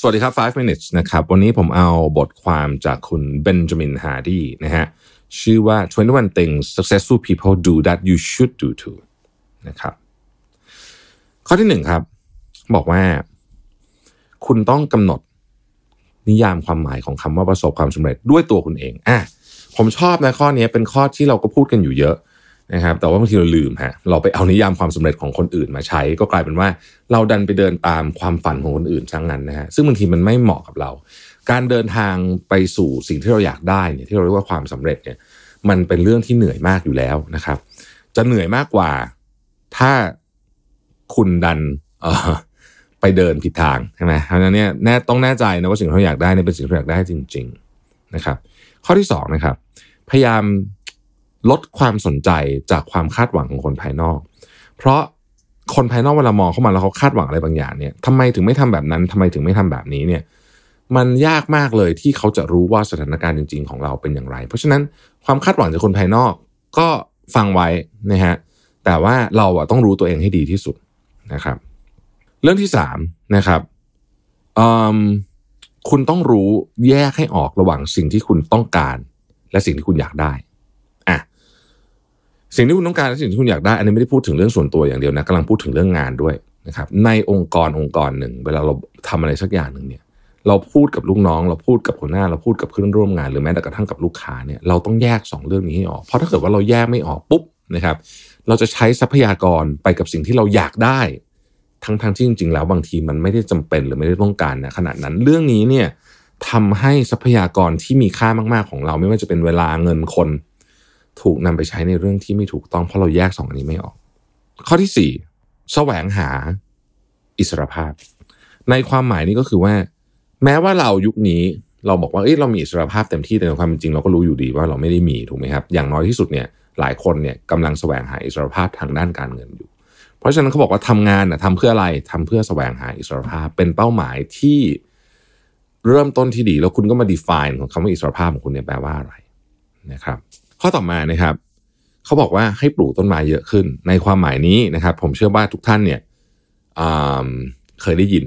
สวัสดีครับ 5 minutes นะครับ วันนี้ผมเอาบทความจากคุณเบนจามินฮาร์ดีนะฮะ ชื่อว่า 21 things successful people do that you should do too นะครับ ข้อที่หนึ่งครับ บอกว่า คุณต้องกำหนดนิยามความหมายของคำว่าประสบความสำเร็จด้วยตัวคุณเองอะผมชอบนะข้อนี้เป็นข้อที่เราก็พูดกันอยู่เยอะ นะครับแต่ว่าบางทีเราลืมฮะเราไปเอานิยามความสำเร็จของคนอื่นมาใช้ ก็กลายเป็นว่าเราดันไปเดินตามความฝันของคนอื่นช่างนั้นนะฮะซึ่งบางทีมันไม่เหมาะกับเรา การเดินทางไปสู่สิ่งที่เราอยากได้เนี่ยที่เราเรียกว่าความสำเร็จเนี่ยมันเป็นเรื่องที่เหนื่อยมากอยู่แล้วนะครับ จะเหนื่อยมากกว่าถ้าคุณดันไปเดินผิดทางใช่ไหมเพราะฉะนั้นเนี่ยแน่ต้องแน่ใจนะว่าสิ่งที่เราอยากได้เนี่ยเป็นสิ่งที่เราอยากได้จริง ๆนะครับ ข้อที่สองนะครับพยายาม ลดความสนใจจากความคาดหวังของคนภายนอก เพราะคนภายนอกเวลามองเข้ามาแล้วเขาคาดหวังอะไรบางอย่างเนี่ยทำไมถึงไม่ทำแบบนั้นทำไมถึงไม่ทำแบบนี้เนี่ย มันยากมากเลยที่เขาจะรู้ว่าสถานการณ์จริง ๆ ของเราเป็นอย่างไร เพราะฉะนั้นความคาดหวังจากคนภายนอกก็ฟังไว้นะฮะ แต่ว่าเราอะต้องรู้ตัวเองให้ดีที่สุดนะครับ เรื่องที่สามนะครับคุณต้องรู้แยกให้ออกระหว่างสิ่งที่คุณต้องการ และสิ่งที่คุณอยากได้ สิ่งที่คุณต้องการและสิ่งที่คุณอยากได้ อันนี้ไม่ได้พูดถึงเรื่องส่วนตัวอย่างเดียวนะกำลังพูดถึงเรื่องงานด้วยนะครับ ในองค์กรองค์กรหนึ่ง เวลาเราทำอะไรสักอย่างหนึ่งเนี่ย เราพูดกับลูกน้อง เราพูดกับคนหน้า เราพูดกับเพื่อนร่วมงาน หรือแม้แต่กระทั่งกับลูกค้าเนี่ย เราต้องแยกสองเรื่องนี้ให้ออก เพราะถ้าเกิดว่าเราแยกไม่ออกปุ๊บนะครับ เราจะใช้ทรัพยากรไปกับสิ่งที่เราอยากได้ ทั้งทที่จริงๆ แล้วบางทีมันไม่ได้จำเป็นหรือไม่ได้ต้องการนะขนาดนั้นเรื่องนี้เนี่ยทำให้ทรัพยากรที่มีค่ามากๆของเรา ไม่ว่าจะเป็นเวลาเงินคน ถูกนำไปใช้ในเรื่องที่ไม่ถูกต้องเพราะเราแยกสองอันนี้ไม่ออก ข้อที่สี่แสวงหาอิสรภาพ ในความหมายนี้ก็คือว่า แม้ว่าเรายุคนี้เราบอกว่าเอ้เรามีอิสรภาพเต็มที่แต่ในความเป็นจริงเราก็รู้อยู่ดีว่าเราไม่ได้มีถูกไหมครับ อย่างน้อยที่สุดเนี่ยหลายคนเนี่ยกำลังแสวงหาอิสรภาพทางด้านการเงินอยู่ เพราะฉะนั้นเขาบอกว่าทำงานนะทำเพื่ออะไรทำเพื่อแสวงหาอิสรภาพเป็นเป้าหมายที่เริ่มต้นที่ดีแล้วคุณก็มา define ของคำว่าอิสรภาพของคุณเนี่ยแปลว่าอะไรนะครับ ข้อต่อมานะครับ เขาบอกว่าให้ปลูกต้นไม้เยอะขึ้น ในความหมายนี้นะครับ ผมเชื่อว่าทุกท่านเนี่ยเคยได้ยิน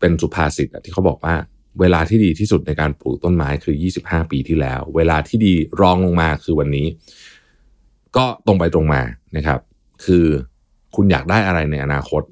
เป็นสุภาษิตที่เขาบอกว่าเวลาที่ดีที่สุดในการปลูกต้นไม้คือ 25 ปีที่แล้ว เวลาที่ดีรองลงมาคือวันนี้ ก็ตรงไปตรงมานะครับ คือคุณอยากได้อะไรในอนาคต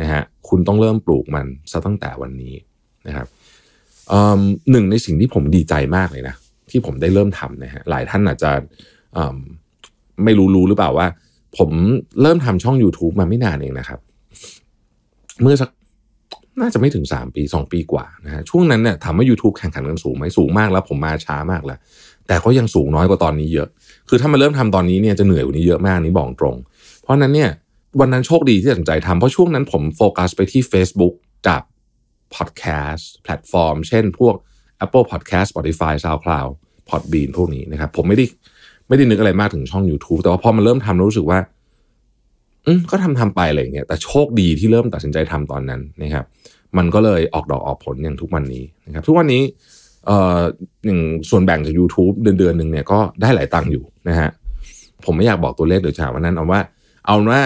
นะฮะคุณต้องเริ่มปลูกมันซะตั้งแต่วันนี้นะครับหนึ่งในสิ่งที่ผมดีใจมากเลยนะ ที่ผมได้เริ่มทำนะฮะหลายท่านอาจจะไม่รู้รู้หรือเปล่าว่า ผมเริ่มทำช่อง YouTube มาไม่นานเองนะครับ เมื่อสักน่าจะไม่ถึงสามปีสองปีกว่านะฮะช่วงนั้นเนี่ยถามว่า YouTube แข่งขันกันสูงไหมสูงมากแล้ว ผมมาช้ามากแล้ว แต่ก็ยังสูงน้อยกว่าตอนนี้เยอะ คือถ้ามาเริ่มทำตอนนี้เนี่ยจะเหนื่อยกว่านี้เยอะมากนี่บอกตรง เพราะนั้นเนี่ยวันนั้นโชคดีที่ตัดสินใจทำเพราะช่วงนั้นผมโฟกัสไปที่ Facebook กับ podcast platform เช่นพวก Apple Podcast Spotify SoundCloud Podbean พวกนี้นะครับ ผมไม่ได้ไม่ได้นึกอะไรมากถึงช่อง YouTube แต่ว่าพอมาเริ่มทำรู้สึกว่าอืมก็ทำทำไปอะไรอย่างเงี้ยแต่โชคดีที่เริ่มตัดสินใจทำตอนนั้นนะครับ มันก็เลยออกดอกออกผลอย่างทุกวันนี้นะครับ ทุกวันนี้เอ่ออย่างส่วนแบ่งจาก YouTube เดือนเดือนหนึ่งเนี่ยก็ได้หลายตังค์อยู่นะฮะผมไม่อยากบอกตัวเลขเดี๋ยวฉาวันนั้นเอาว่า เอาว่า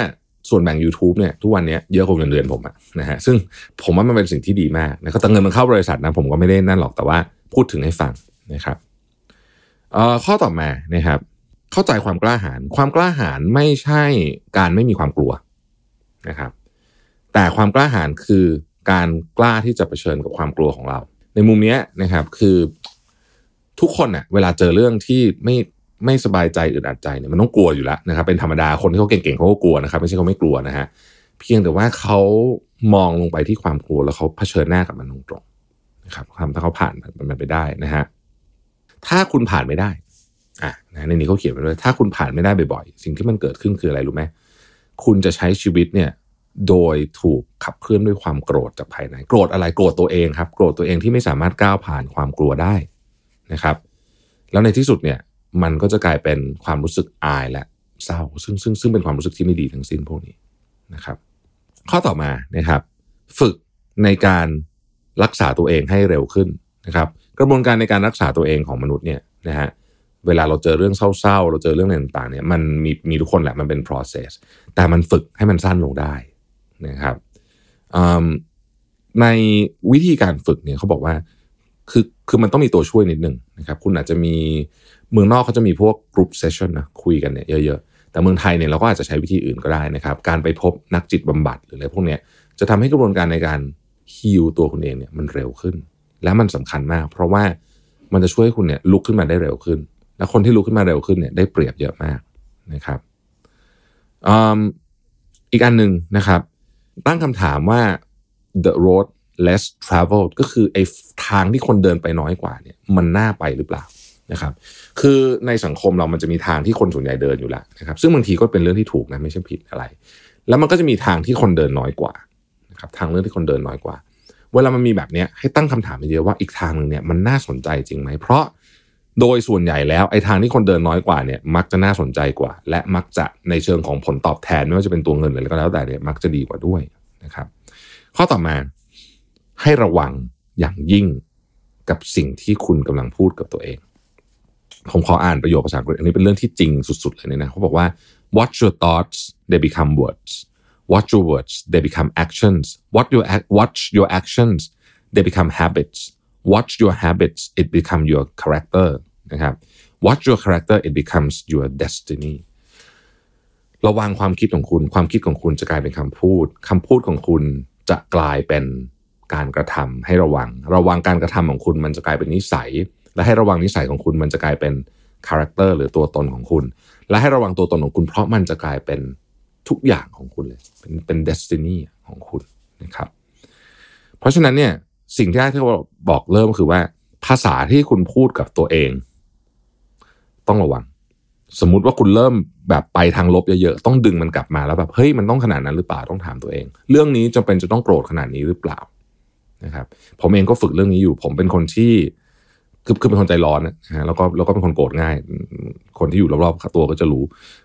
ส่วนแบ่ง YouTube เนี่ยทุกวันนี้เยอะกว่าเงินเดือนผมอะนะฮะซึ่งผมว่ามันเป็นสิ่งที่ดีมากนะครับแต่เงินมันเข้าบริษัทนะผมก็ไม่ได้นั่นหรอกแต่ว่าพูดถึงให้ฟังนะครับเอ่อข้อต่อมานะครับ เข้าใจความกล้าหาญความกล้าหาญไม่ใช่การไม่มีความกลัวนะครับ แต่ความกล้าหาญคือการกล้าที่จะเผชิญกับความกลัวของเรา ในมุมนี้นะครับคือทุกคนเน่ยเวลาเจอเรื่องที่ไม่ ไม่สบายใจอึดอัดใจเนี่ยมันต้องกลัวอยู่แล้วนะครับ เป็นธรรมดาคนที่เขาเก่งๆเขาก็กลัวนะครับ ไม่ใช่เขาไม่กลัวนะฮะเพียงแต่ว่าเขามองลงไปที่ความกลัวแล้วเขาเผชิญหน้ากับมันตรงๆนะครับถ้าเขาผ่านมันไปได้นะฮะถ้าคุณผ่านไม่ได้อะนะในนี้เขาเขียนไว้ด้วยถ้าคุณผ่านไม่ได้บ่อยๆ สิ่งที่มันเกิดขึ้นคืออะไรรู้ไหมคุณจะใช้ชีวิตเนี่ยโดยถูกขับเคลื่อนด้วยความโกรธจากภายใน โกรธอะไรโกรธตัวเองครับ โกรธตัวเองที่ไม่สามารถก้าวผ่านความกลัวได้นะครับ แล้วในที่สุดเนี่ย มันก็จะกลายเป็นความรู้สึกอายและเศร้า ซึ่งซึ่งซึ่งเป็นความรู้สึกที่ไม่ดีทั้งสิ้นพวกนี้นะครับ ข้อต่อมานะครับ ฝึกในการรักษาตัวเองให้เร็วขึ้นนะครับ กระบวนการในการรักษาตัวเองของมนุษย์เนี่ยนะฮะเวลาเราเจอเรื่องเศร้าๆ เราเจอเรื่องอะไรต่างๆเนี่ยมันมีมีทุกคนแหละมันเป็น process แต่มันฝึกให้มันสั้นลงได้นะครับในวิธีการฝึกเนี่ยเขาบอกว่า คือมันต้องมีตัวช่วยนิดหนึ่งนะครับ คุณอาจจะมีเมืองนอกเขาจะมีพวก group session นะคุยกันเนี่ยเยอะๆ แต่เมืองไทยเนี่ยเราก็อาจจะใช้วิธีอื่นก็ได้นะครับ การไปพบนักจิตบำบัดหรืออะไรพวกเนี้ยจะทำให้กระบวนการในการฮิวตัวคุณเองเนี่ยมันเร็วขึ้น และมันสำคัญมาก เพราะว่ามันจะช่วยคุณเนี่ยลุกขึ้นมาได้เร็วขึ้น และคนที่ลุกขึ้นมาเร็วขึ้นเนี่ยได้เปรียบเยอะมากนะครับอีกอันหนึ่งนะครับ ตั้งคำถามว่า the road less travel ก็คือไอ้ทางที่คนเดินไปน้อยกว่าเนี่ยมันน่าไปหรือเปล่านะครับคือในสังคมเรามันจะมีทางที่คนส่วนใหญ่เดินอยู่แล้วนะครับซึ่งบางทีก็เป็นเรื่องที่ถูกนะไม่ใช่ผิดอะไร แล้วมันก็จะมีทางที่คนเดินน้อยกว่านะครับทางเรื่องที่คนเดินน้อยกว่า เวลามันมีแบบนี้ให้ตั้งคำถามไปเยอะว่าอีกทางหนึ่งเนี่ยมันน่าสนใจจริงไหมเพราะโดยส่วนใหญ่แล้วไอ้ทางที่คนเดินน้อยกว่าเนี่ยมักจะน่าสนใจกว่า และมักจะในเชิงของผลตอบแทนไม่ว่าจะเป็นตัวเงินอะไรก็แล้วแต่เนี่ยมักจะดีกว่าด้วยนะครับข้อต่อมา ให้ระวังอย่างยิ่งกับสิ่งที่คุณกำลังพูดกับตัวเอง ผมขออ่านประโยคภาษาอังกฤษอันนี้เป็นเรื่องที่จริงสุดๆเลยนะเขาบอกว่า watch your thoughts they become words watch your words they become actions watch your watch your actions they become habits watch your habits it become your character นะครับ watch your character it becomes your destiny ระวังความคิดของคุณ ความคิดของคุณจะกลายเป็นคำพูดคำพูดของคุณจะกลายเป็น การกระทำให้ระวัง ระวังการกระทำของคุณมันจะกลายเป็นนิสัย และให้ระวังนิสัยของคุณมันจะกลายเป็น character หรือตัวตนของคุณ และให้ระวังตัวตนของคุณ เพราะมันจะกลายเป็นทุกอย่างของคุณเลย เป็นเป็น destiny ของคุณนะครับ เพราะฉะนั้นเนี่ยสิ่งที่ได้ที่เราบอกเริ่มคือว่า ภาษาที่คุณพูดกับตัวเอง ต้องระวัง สมมุติว่าคุณเริ่มแบบไปทางลบเยอะๆต้องดึงมันกลับมาแล้วแบบเฮ้ยมันต้องขนาดนั้นหรือเปล่าต้องถามตัวเอง เรื่องนี้จำเป็นจะต้องโกรธขนาดนี้หรือเปล่า นะครับผมเองก็ฝึกเรื่องนี้อยู่ ผมเป็นคนที่คือคือเป็นคนใจร้อนนะฮะแล้วก็แล้วก็เป็นคนโกรธง่าย คนที่อยู่รอบๆตัวก็จะรู้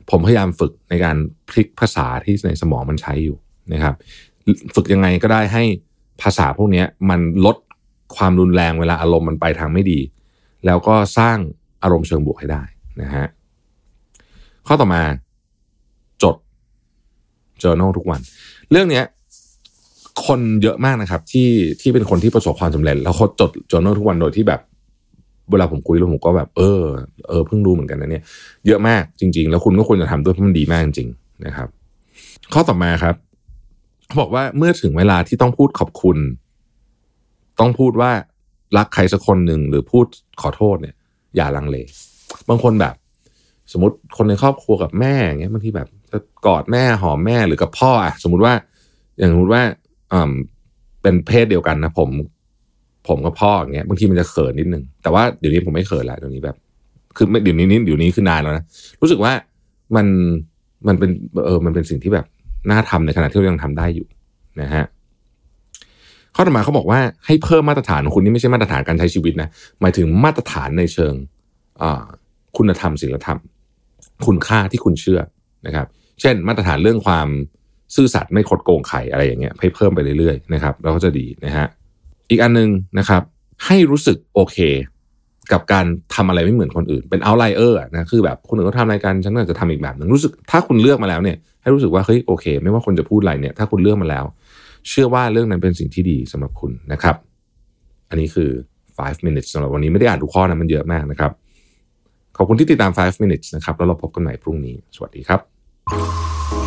ผมพยายามฝึกในการพลิกภาษาที่ในสมองมันใช้อยู่นะครับ ฝึกยังไงก็ได้ให้ภาษาพวกนี้มันลดความรุนแรงเวลาอารมณ์มันไปทางไม่ดี แล้วก็สร้างอารมณ์เชิงบวกให้ได้นะฮะข้อต่อมาจด journal ทุกวัน เรื่องเนี้ย คนเยอะมากนะครับ ที่ที่เป็นคนที่ประสบความสำเร็จ แล้วเขาจด journal ทุกวันโดยที่แบบเวลาผมคุยแล้วผมก็แบบ เออเออเพิ่งรู้เหมือนกันนะเนี่ย เยอะมากจริง ๆ แล้วคุณก็ควรจะทำด้วยเพราะมันดีมากจริงๆนะครับ ข้อต่อมาครับเขาบอกว่าเมื่อถึงเวลาที่ต้องพูดขอบคุณ ต้องพูดว่ารักใครสักคนหนึ่งหรือพูดขอโทษเนี่ย อย่าลังเล บางคนแบบ สมมติคนในครอบครัวกับแม่เงี้ยบางทีแบบจะกอดแม่หอมแม่หรือกับพ่ออะสมมติว่า อย่างสมมติว่า เป็นเพศเดียวกันนะผมผมกับพ่ออย่างเงี้ยบางทีมันจะเขินนิดนึงแต่ว่าเดี๋ยวนี้ผมไม่เขินแล้วเดี๋ยวนี้แบบ คือเดี๋ยวนี้นี้เดี๋ยวนี้คือนานแล้วนะรู้สึกว่ามันมันเป็นเออมันเป็นสิ่งที่แบบน่าทำในขณะที่เรายังทำได้อยู่นะฮะข้อต่อมาเขาบอกว่าให้เพิ่มมาตรฐานของคุณนี่ไม่ใช่มาตรฐานการใช้ชีวิตนะหมายถึงมาตรฐานในเชิงคุณธรรมศีลธรรม คุณค่าที่คุณเชื่อนะครับ เช่น มาตรฐานเรื่องความ ซื่อสัตย์ไม่คดโกงใครอะไรอย่างเงี้ยให้เพิ่มไปเรื่อยๆนะครับแล้วก็จะดีนะฮะอีกอันนึงนะครับ ให้รู้สึกโอเค กับการทำอะไรไม่เหมือนคนอื่น เป็นเอาไลเออร์นะคือแบบคนอื่นเขาทำอะไรกันฉันก็จะทำอีกแบบหนึ่งรู้สึกถ้าคุณเลือกมาแล้วเนี่ยให้รู้สึกว่าเฮ้ยโอเค ไม่ว่าคนจะพูดอะไรเนี่ย ถ้าคุณเลือกมาแล้ว เชื่อว่าเรื่องนั้นเป็นสิ่งที่ดีสำหรับคุณนะครับ อันนี้คือ 5 minutes สำหรับวันนี้ไม่ได้อ่านทุกข้อนะมันเยอะมากนะครับขอบคุณที่ติดตาม 5 minutes นะครับแล้วเราพบกันใหม่พรุ่งนี้ สวัสดีครับ